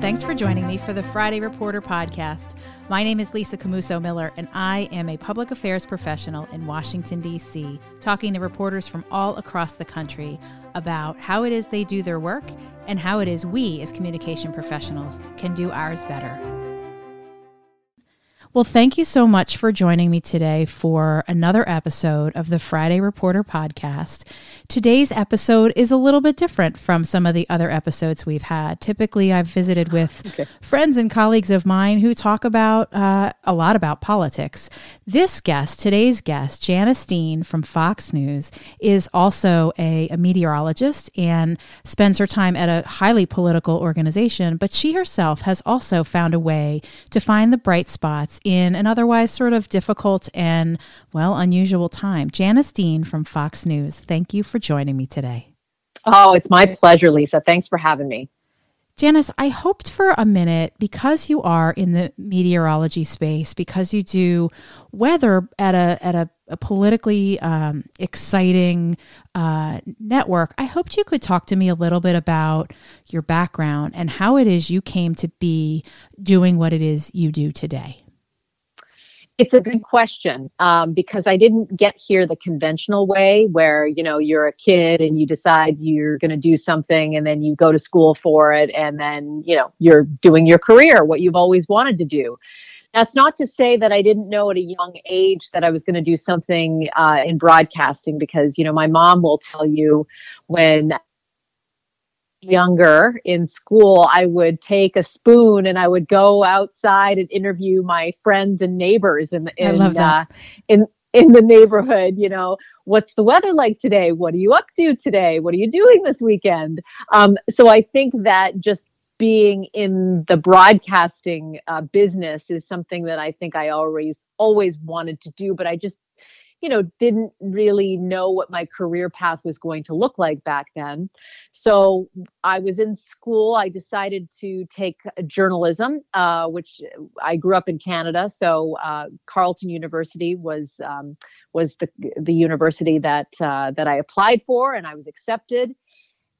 thanks for joining me for the Friday Reporter podcast. My name is Lisa Camooso Miller, and I am a public affairs professional in Washington, D.C., talking to reporters from all across the country about how it is they do their work and how it is we, as communication professionals, can do ours better. Well, thank you so much for joining me today for another episode of the Friday Reporter podcast. Today's episode is a little bit different from some of the other episodes we've had. Typically, I've visited with okay. friends and colleagues of mine who talk about uh, a lot about politics. This guest, today's guest, Janice Dean from Fox News, is also a, a meteorologist and spends her time at a highly political organization, but she herself has also found a way to find the bright spots in an otherwise sort of difficult and, well, unusual time. Janice Dean from Fox News, thank you for joining me today. Oh, it's my pleasure, Lisa. Thanks for having me. Janice, I hoped for a minute because you are in the meteorology space, because you do weather at a at a, a politically um, exciting uh, network. I hoped you could talk to me a little bit about your background and how it is you came to be doing what it is you do today. It's a good question um, because I didn't get here the conventional way where, you know, you're a kid and you decide you're going to do something and then you go to school for it and then, you know, you're doing your career, what you've always wanted to do. That's not to say that I didn't know at a young age that I was going to do something uh, in broadcasting because, you know, my mom will tell you when younger in school, I would take a spoon and I would go outside and interview my friends and neighbors in in uh, in in the neighborhood. You know, what's the weather like today? What are you up to today? What are you doing this weekend? Um, so I think that just being in the broadcasting uh, business is something that I think I always always wanted to do, but I just you know, didn't really know what my career path was going to look like back then. So I was in school. I decided to take journalism, uh, which I grew up in Canada. So uh, Carleton University was um, was the the university that uh, that I applied for, and I was accepted.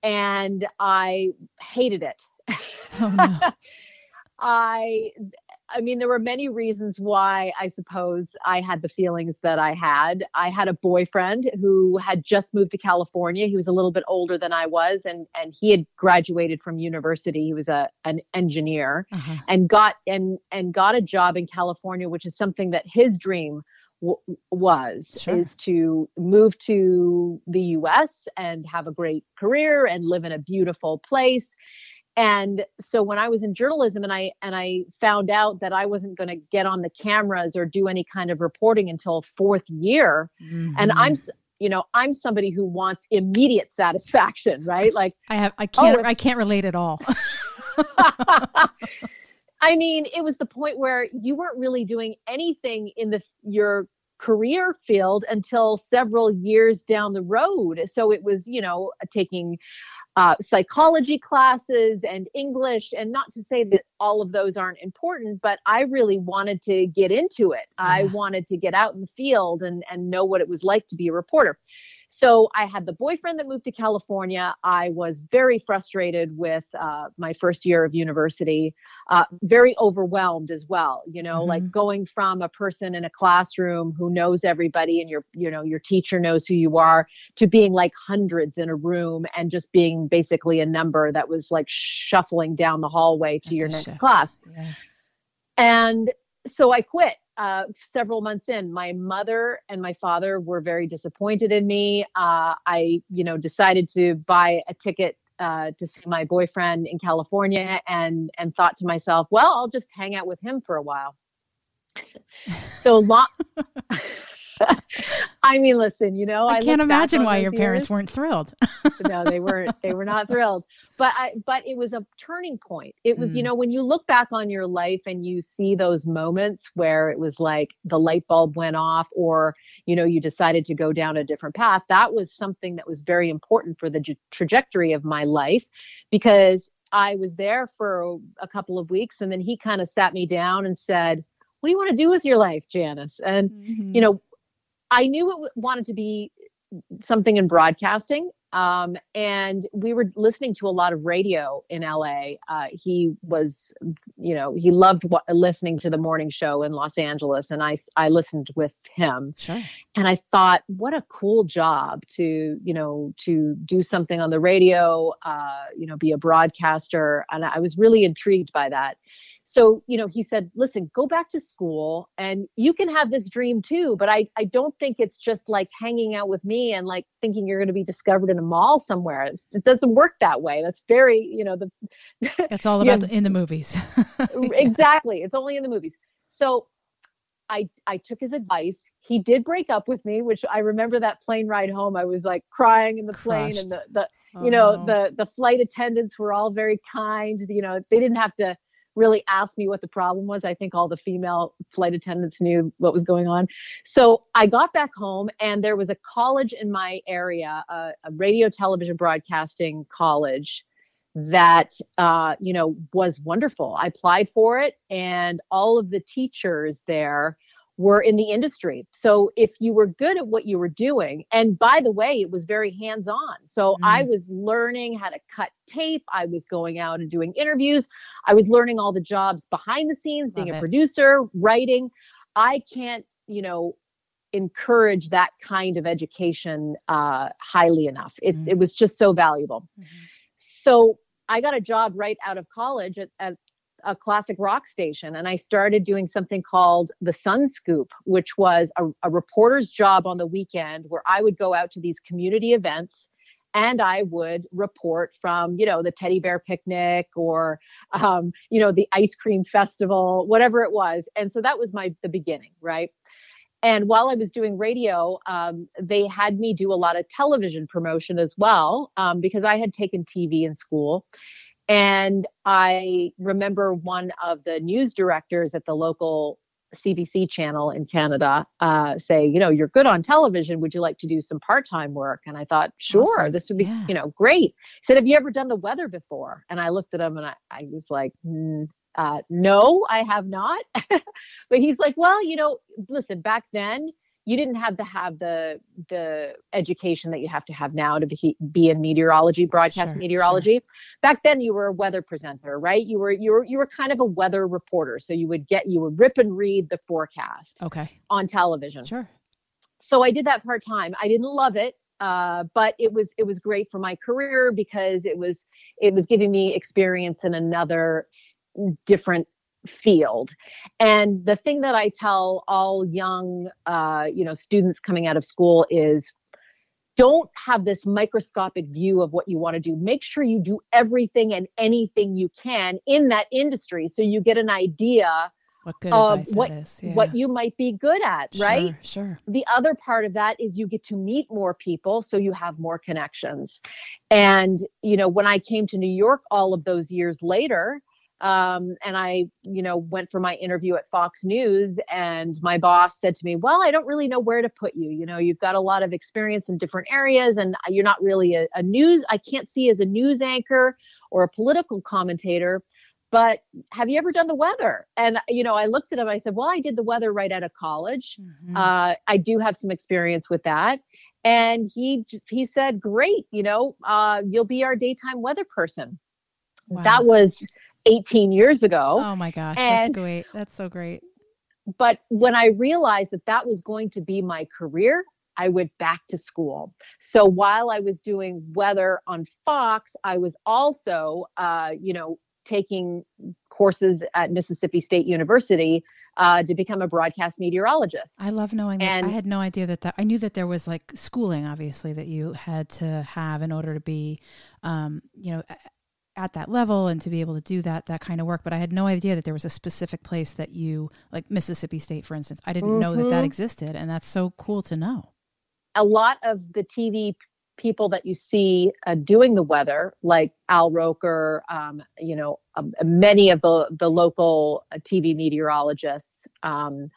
And I hated it. Oh, no. I I mean, there were many reasons why I suppose I had the feelings that I had. I had a boyfriend who had just moved to California. He was a little bit older than I was, and and he had graduated from university. He was a an engineer, uh-huh. and got and and got a job in California, which is something that his dream w- was sure. is to move to the U.S. and have a great career and live in a beautiful place and so when i was in journalism and i and i found out that i wasn't going to get on the cameras or do any kind of reporting until fourth year mm-hmm. and i'm you know i'm somebody who wants immediate satisfaction right? Like i have i can't oh, i can't relate at all. I mean it was the point where you weren't really doing anything in the your career field until several years down the road. So it was you know taking uh, psychology classes and English. And not to say that all of those aren't important, but I really wanted to get into it. Yeah. I wanted to get out in the field and, and know what it was like to be a reporter. So I had the boyfriend that moved to California. I was very frustrated with uh, my first year of university, uh, very overwhelmed as well. You know, mm-hmm. like going from a person in a classroom who knows everybody and your, you know, your teacher knows who you are to being like hundreds in a room and just being basically a number that was like shuffling down the hallway to That's your next shift. class. Yeah. And so I quit uh, several months in, my mother and my father were very disappointed in me. Uh, I, you know, decided to buy a ticket uh, to see my boyfriend in California, and and thought to myself, well, I'll just hang out with him for a while. so long. I mean, listen, you know, I, I can't imagine why your years. parents weren't thrilled. no, they weren't. They were not thrilled. But I, but it was a turning point. It was, mm. you know, when you look back on your life and you see those moments where it was like the light bulb went off, or you know, you decided to go down a different path. That was something that was very important for the j- trajectory of my life, because I was there for a couple of weeks, and then he kind of sat me down and said, "What do you want to do with your life, Janice?" And mm-hmm. you know, I knew it wanted to be something in broadcasting. Um, and we were listening to a lot of radio in LA. Uh, he was, you know, he loved w- listening to the morning show in Los Angeles, and I I listened with him. Sure. And I thought, what a cool job to, you know, to do something on the radio, uh, you know, be a broadcaster, and I was really intrigued by that so you know he said listen go back to school and you can have this dream too but i i don't think it's just like hanging out with me and like thinking you're going to be discovered in a mall somewhere it's, it doesn't work that way that's very you know the it's all about the, in the movies exactly it's only in the movies so I, I took his advice. He did break up with me, which I remember that plane ride home. I was like crying in the Crushed. plane and the, the oh, you know, no. the, the flight attendants were all very kind. You know, they didn't have to really ask me what the problem was. I think all the female flight attendants knew what was going on. So I got back home, and there was a college in my area, a, a radio television broadcasting college that uh, you know was wonderful. I applied for it, and all of the teachers there were in the industry. So if you were good at what you were doing, and by the way, it was very hands on. So mm. I was learning how to cut tape. I was going out and doing interviews. I was learning all the jobs behind the scenes, being Love a it. producer, writing. I can't, you know, encourage that kind of education uh, highly enough. It, mm. it was just so valuable. Mm-hmm. So I got a job right out of college at, at a classic rock station and I started doing something called the Sun Scoop, which was a, a, reporter's job on the weekend where I would go out to these community events and I would report from, you know, the teddy bear picnic or, um, you know, the ice cream festival, whatever it was. And so that was my, the beginning, right? And while I was doing radio, um, they had me do a lot of television promotion as well um, because I had taken TV in school. And I remember one of the news directors at the local CBC channel in Canada uh, say, you know, you're good on television. Would you like to do some part time work? And I thought, sure, awesome. this would be, yeah. you know, great. He said, have you ever done the weather before? And I looked at him and I, I was like, mm, uh, no, I have not. but he's like, well, you know, listen, back then you didn't have to have the the education that you have to have now to be, be in meteorology broadcast sure, meteorology. Sure. back then you were a weather presenter right? You were you were you were kind of a weather reporter. So you would get you would rip and read the forecast okay. on television. Sure. So i did that part time i didn't love it uh, but it was it was great for my career because it was it was giving me experience in another different field. And the thing that I tell all young, uh, you know, students coming out of school is don't have this microscopic view of what you want to do. Make sure you do everything and anything you can in that industry so you get an idea what of what, yeah. what you might be good at, right? Sure, sure. The other part of that is you get to meet more people so you have more connections. And, you know, when I came to New York all of those years later, um, and I, you know, went for my interview at Fox News, and my boss said to me, "Well, I don't really know where to put you. You know, you've got a lot of experience in different areas, and you're not really a, a news. I can't see as a news anchor or a political commentator." But have you ever done the weather? And you know, I looked at him. I said, "Well, I did the weather right out of college. Mm-hmm. Uh, I do have some experience with that." And he he said, "Great, you know, uh, you'll be our daytime weather person." Wow. That was 18 years ago. Oh my gosh, and, that's great. That's so great. But when I realized that that was going to be my career, I went back to school. So while I was doing weather on Fox, I was also, uh, you know, taking courses at Mississippi State University uh, to become a broadcast meteorologist. I love knowing and, that. I had no idea that, that I knew that there was like schooling, obviously, that you had to have in order to be, um, you know, at that level and to be able to do that that kind of work but i had no idea that there was a specific place that you like mississippi state for instance i didn't mm-hmm. know that that mm-hmm. existed and that's so cool to know a lot of the tv people that you see uh, doing the weather like al roker um, you know um, many of the the local uh, tv meteorologists um,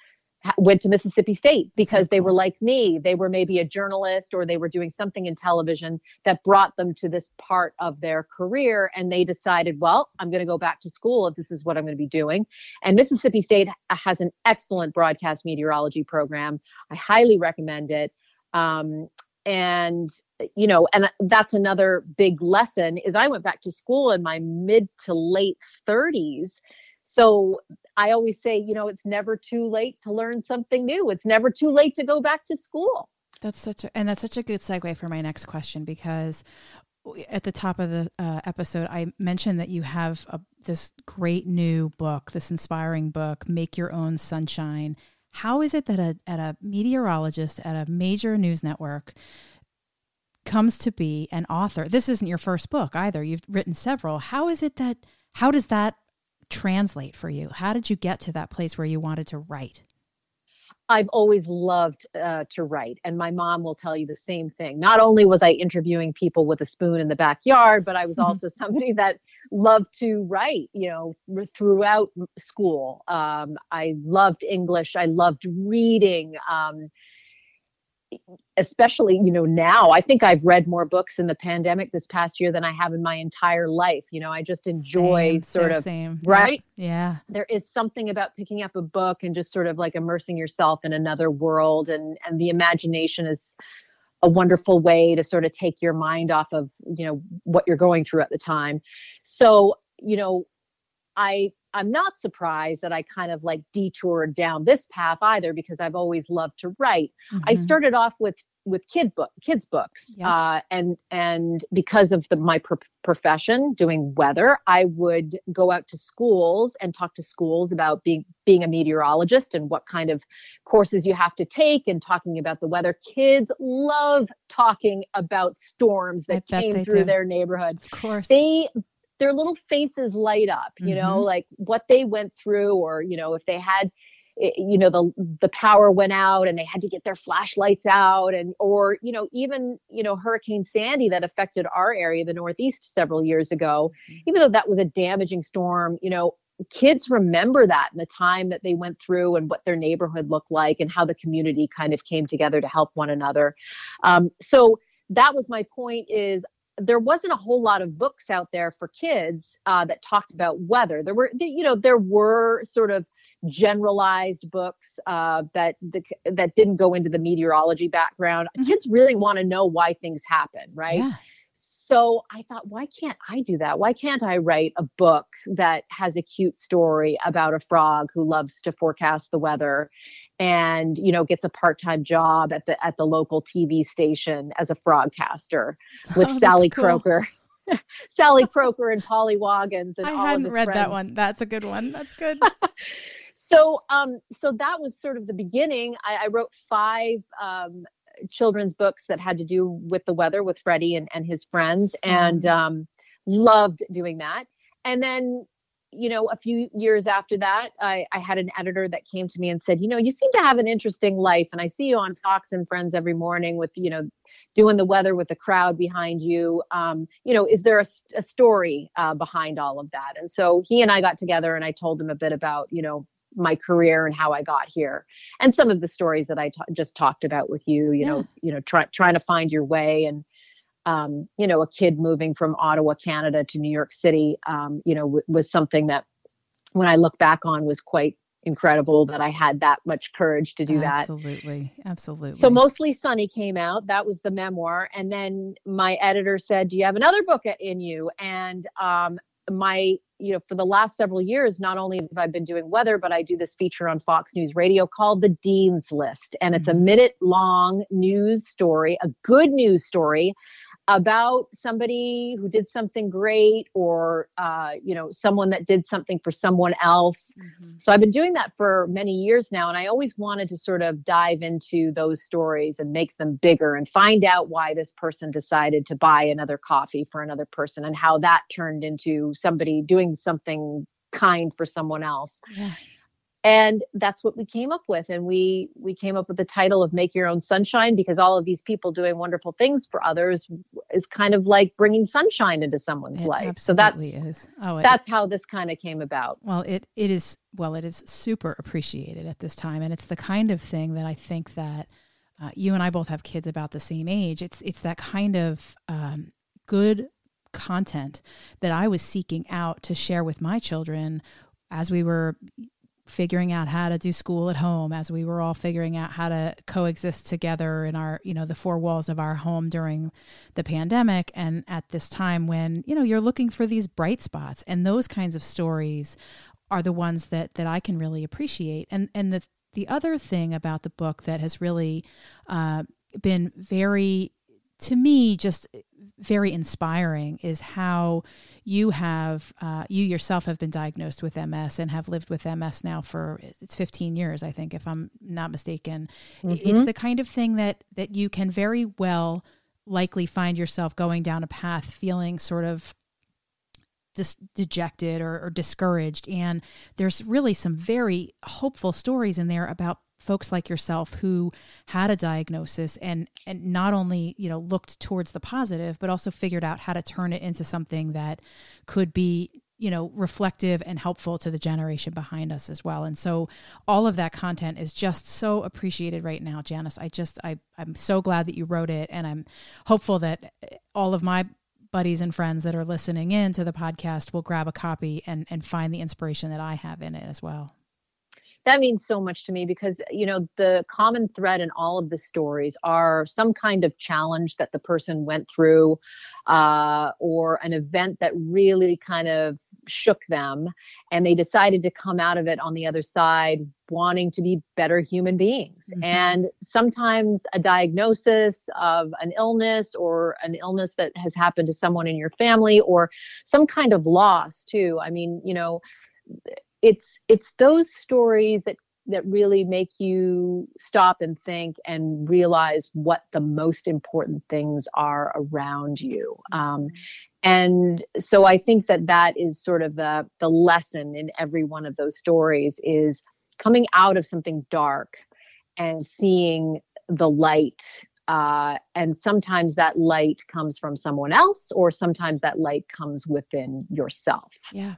went to Mississippi State because they were like me. They were maybe a journalist or they were doing something in television that brought them to this part of their career. And they decided, well, I'm going to go back to school if this is what I'm going to be doing. And Mississippi State has an excellent broadcast meteorology program. I highly recommend it. Um, and you know and that's another big lesson is i went back to school in my mid to late 30s so i always say you know it's never too late to learn something new it's never too late to go back to school that's such a and that's such a good segue for my next question because at the top of the uh, episode i mentioned that you have a, this great new book this inspiring book make your own sunshine how is it that a, at a meteorologist at a major news network comes to be an author? This isn't your first book either. You've written several. How is it that, how does that translate for you? How did you get to that place where you wanted to write? I've always loved uh, to write, and my mom will tell you the same thing. Not only was I interviewing people with a spoon in the backyard, but I was mm-hmm. also somebody that loved to write. You know, throughout school, um, I loved English. I loved reading. Um, especially you know now i think i've read more books in the pandemic this past year than i have in my entire life you know i just enjoy same, sort so of same. right yeah there is something about picking up a book and just sort of like immersing yourself in another world and and the imagination is a wonderful way to sort of take your mind off of you know what you're going through at the time so you know i I'm not surprised that I kind of like detoured down this path either because I've always loved to write. Mm-hmm. I started off with with kid book kids books yep. uh, and and because of the my pro- profession doing weather i would go out to schools and talk to schools about being being a meteorologist and what kind of courses you have to take and talking about the weather kids love talking about storms that came through do. their neighborhood of course they their little faces light up, you mm-hmm. know, like what they went through, or, you know, if they had, eh, you know, the, the power went out and they had to get their flashlights out and, or, you know, even, you know, Hurricane Sandy that affected our area, the Northeast several years ago, mm-hmm. even though that was a damaging storm, you know, kids remember that and the time that they went through and what their neighborhood looked like and how the community kind of came together to help one another. Um, so that was my point is there wasn't a whole lot of books out there for kids uh, that talked about weather. There were, you know, there were sort of generalized books uh, that the, that didn't go into the meteorology background. Mm-hmm. Kids really want to know why things happen, right? Yeah. So I thought, why can't I do that? Why can't I write a book that has a cute story about a frog who loves to forecast the weather and you know gets a part-time job at the at the local TV station as a frogcaster with oh, Sally cool. Croker. Sally Croker and Polly Woggins and I all hadn't read friends. that one. That's a good one. That's good. so um so that was sort of the beginning. I, I wrote five um children's books that had to do with the weather with Freddy and, and his friends and mm-hmm. um loved doing that. And then you know, a few years after that, I, I, had an editor that came to me and said, you know, you seem to have an interesting life. And I see you on Fox and Friends every morning with, you know, doing the weather with the crowd behind you. Um, you know, is there a, a story uh, behind all of that? And so he and I got together and I told him a bit about, you know, my career and how I got here and some of the stories that I t- just talked about with you, you yeah. know, you know, try, trying to find your way and, um, you know, a kid moving from Ottawa, Canada to New York City, um, you know, w- was something that when I look back on was quite incredible that I had that much courage to do absolutely. that. Absolutely. Absolutely. So mostly Sunny came out. That was the memoir. And then my editor said, do you have another book in you? And, um, my, you know, for the last several years, not only have I been doing weather, but I do this feature on Fox News Radio called The Dean's List. And it's a mm-hmm. minute long news story, a good news story about somebody who did something great or uh, you know someone that did something for someone else. Mm-hmm. so i've been doing that for many years now and i always wanted to sort of dive into those stories and make them bigger and find out why this person decided to buy another coffee for another person and how that turned into somebody doing something kind for someone else. Yeah and that's what we came up with. And we we came up with the title of make your own sunshine because all of these people doing wonderful things for others is kind of like bringing sunshine into someone's it life. So that's is. Oh, that's how this kind of came about. Well it it is well it is super appreciated at this time. And it's the kind of thing that i think that uh, you and i both have kids about the same age. It's it's that kind of um, good content that i was seeking out to share with my children as we were figuring out how to do school at home as we were all figuring out how to coexist together in our you know the four walls of our home during the pandemic and at this time when you know you're looking for these bright spots and those kinds of stories are the ones that that I can really appreciate. And and the the other thing about the book that has really uh, been very to me just very inspiring is how you have uh, you yourself have been diagnosed with MS and have lived with MS now for it's 15 years I think if I'm not mistaken. Mm-hmm. It's the kind of thing that that you can very well likely find yourself going down a path feeling sort of dis- dejected or, or discouraged and there's really some very hopeful stories in there about folks like yourself who had a diagnosis and and not only you know looked towards the positive but also figured out how to turn it into something that could be you know reflective and helpful to the generation behind us as well. And so all of that content is just so appreciated right now janice. I just i i'm so glad that you wrote it and i'm hopeful that all of my buddies and friends that are listening in to the podcast will grab a copy and and find the inspiration that i have in it as well that means so much to me because you know the common thread in all of the stories are some kind of challenge that the person went through uh, or an event that really kind of shook them and they decided to come out of it on the other side wanting to be better human beings mm-hmm. and sometimes a diagnosis of an illness or an illness that has happened to someone in your family or some kind of loss too i mean you know it's it's those stories that that really make you stop and think and realize what the most important things are around you. Um, and so i think that that is sort of the the lesson in every one of those stories is coming out of something dark and seeing the light uh, and sometimes that light comes from someone else or sometimes that light comes within yourself. Yeah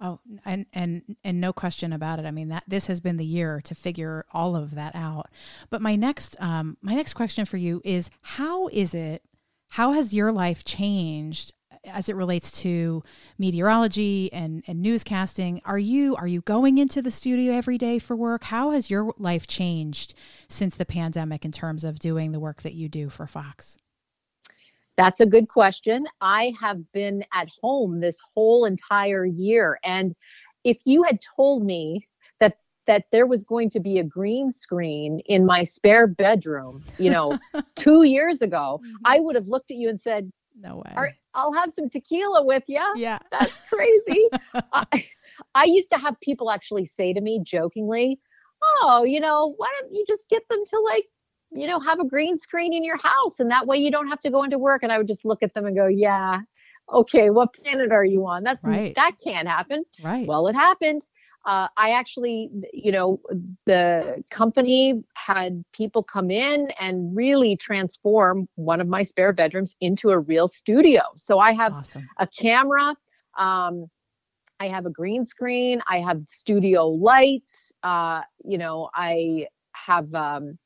Oh, and and and no question about it. I mean that this has been the year to figure all of that out. But my next um my next question for you is how is it how has your life changed as it relates to meteorology and and newscasting? Are you are you going into the studio every day for work? How has your life changed since the pandemic in terms of doing the work that you do for Fox? That's a good question. I have been at home this whole entire year. And if you had told me that that there was going to be a green screen in my spare bedroom, you know, two years ago, mm-hmm. I would have looked at you and said, No way. I'll have some tequila with you. Yeah. That's crazy. I, I used to have people actually say to me jokingly, Oh, you know, why don't you just get them to like you know, have a green screen in your house and that way you don't have to go into work. And I would just look at them and go, yeah, okay, what planet are you on? That's right. that can't happen. Right. Well, it happened. Uh, I actually, you know, the company had people come in and really transform one of my spare bedrooms into a real studio. So I have awesome. a camera. Um, I have a green screen. I have studio lights. Uh, you know, I have um,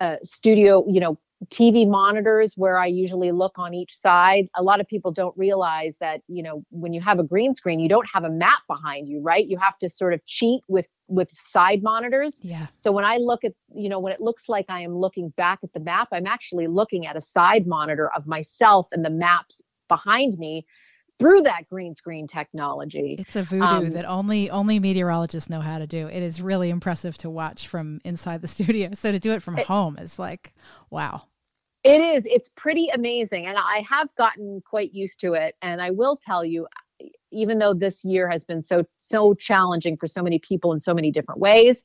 uh, studio, you know, TV monitors where I usually look on each side. A lot of people don't realize that, you know, when you have a green screen, you don't have a map behind you, right? You have to sort of cheat with with side monitors. Yeah. So when I look at, you know, when it looks like I am looking back at the map, I'm actually looking at a side monitor of myself and the maps behind me through that green screen technology. It's a voodoo um, that only only meteorologists know how to do. It is really impressive to watch from inside the studio. So to do it from it, home is like, wow. It is. It's pretty amazing, and I have gotten quite used to it. And I will tell you, even though this year has been so so challenging for so many people in so many different ways.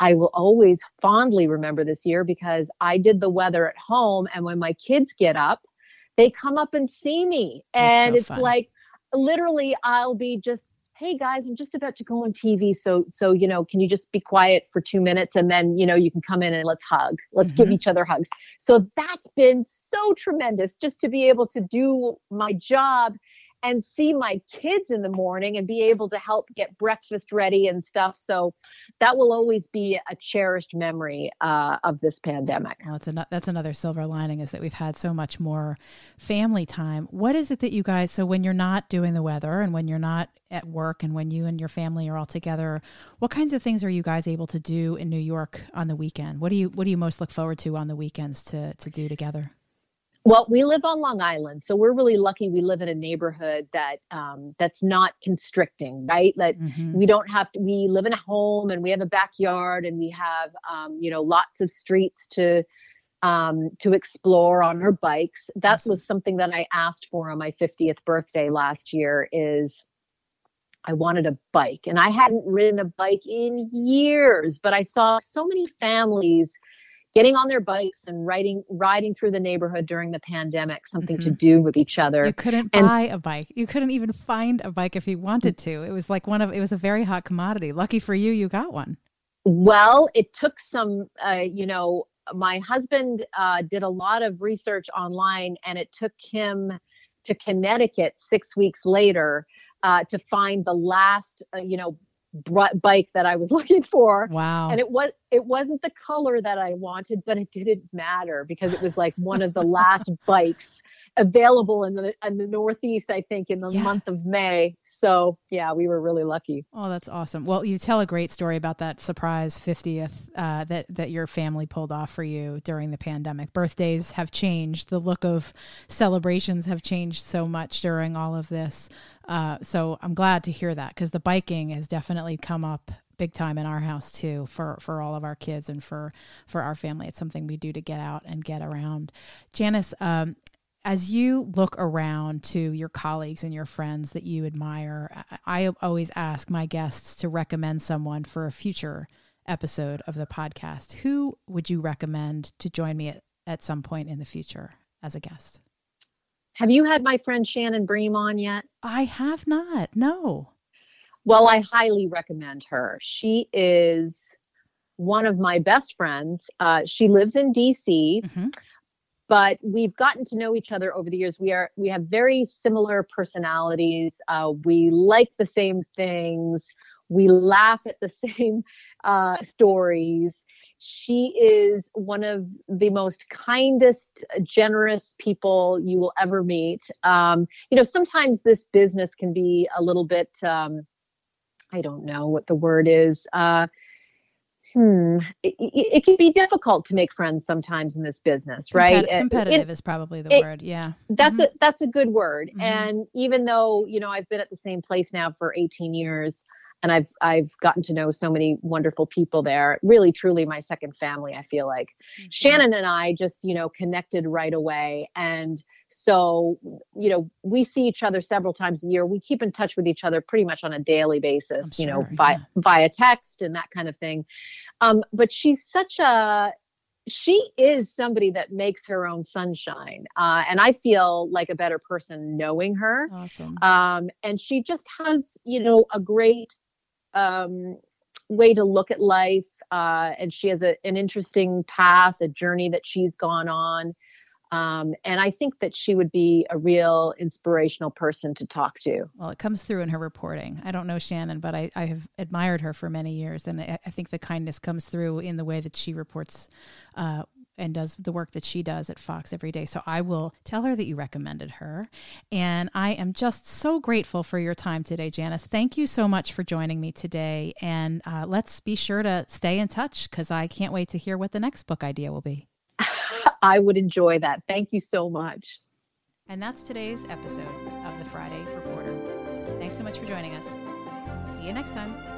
I will always fondly remember this year because I did the weather at home. And when my kids get up, they come up and see me and so it's fun. like literally i'll be just hey guys i'm just about to go on tv so so you know can you just be quiet for two minutes and then you know you can come in and let's hug let's mm-hmm. give each other hugs so that's been so tremendous just to be able to do my job and see my kids in the morning and be able to help get breakfast ready and stuff. So that will always be a cherished memory uh, of this pandemic. Well, that's, an- that's another silver lining is that we've had so much more family time. What is it that you guys, so when you're not doing the weather and when you're not at work and when you and your family are all together, what kinds of things are you guys able to do in New York on the weekend? What do you, what do you most look forward to on the weekends to, to do together? Well, we live on Long Island, so we're really lucky. We live in a neighborhood that um, that's not constricting, right? That mm-hmm. we don't have to. We live in a home, and we have a backyard, and we have, um, you know, lots of streets to um, to explore on our bikes. That awesome. was something that I asked for on my 50th birthday last year. Is I wanted a bike, and I hadn't ridden a bike in years, but I saw so many families getting on their bikes and riding riding through the neighborhood during the pandemic something mm-hmm. to do with each other. You couldn't and buy a bike. You couldn't even find a bike if you wanted to. It was like one of it was a very hot commodity. Lucky for you you got one. Well it took some uh, you know my husband uh, did a lot of research online and it took him to connecticut six weeks later uh, to find the last uh, you know bike that I was looking for. Wow. And it was it wasn't the color that I wanted, but it didn't matter because it was like one of the last bikes available in the in the Northeast, I think, in the yeah. month of May. So yeah, we were really lucky. Oh, that's awesome. Well, you tell a great story about that surprise 50th uh, that that your family pulled off for you during the pandemic. Birthdays have changed. The look of celebrations have changed so much during all of this. Uh, so I'm glad to hear that because the biking has definitely come up big time in our house too for for all of our kids and for for our family it's something we do to get out and get around janice um, as you look around to your colleagues and your friends that you admire, I always ask my guests to recommend someone for a future episode of the podcast. Who would you recommend to join me at, at some point in the future as a guest? Have you had my friend Shannon Bream on yet? I have not. No. Well, I highly recommend her. She is one of my best friends. Uh, she lives in DC. Mm-hmm but we've gotten to know each other over the years. We are we have very similar personalities. Uh, we like the same things. We laugh at the same uh, stories. She is one of the most kindest, generous people you will ever meet. Um, you know, sometimes this business can be a little bit, um, I don't know what the word is. Uh, hmm, it, it, can be difficult to make friends sometimes in this business, right? Compet- competitive it, is probably the word. Yeah, that's mm-hmm. a that's a good word. Mm-hmm. And even though you know I've been at the same place now for 18 years, and I've I've gotten to know so many wonderful people there. Really, truly, my second family. I feel like mm-hmm. Shannon and I just you know connected right away, and so you know we see each other several times a year. We keep in touch with each other pretty much on a daily basis, sure, you know, via yeah. via text and that kind of thing. Um, but she's such a she is somebody that makes her own sunshine. Uh, and I feel like a better person knowing her. Awesome. Um, and she just has, you know, a great um, way to look at life. Uh, and she has a, an interesting path, a journey that she's gone on. Um, and I think that she would be a real inspirational person to talk to. Well, it comes through in her reporting. I don't know Shannon, but I, I have admired her for many years. And I, I, think the kindness comes through in the way that she reports uh, and does the work that she does at Fox every day. So I will tell her that you recommended her. And I am just so grateful for your time today, Janice. Thank you so much for joining me today. And uh, let's be sure to stay in touch because I can't wait to hear what the next book idea will be. I would enjoy that. Thank you so much. And that's today's episode of the Friday Reporter. Thanks so much for joining us. See you next time.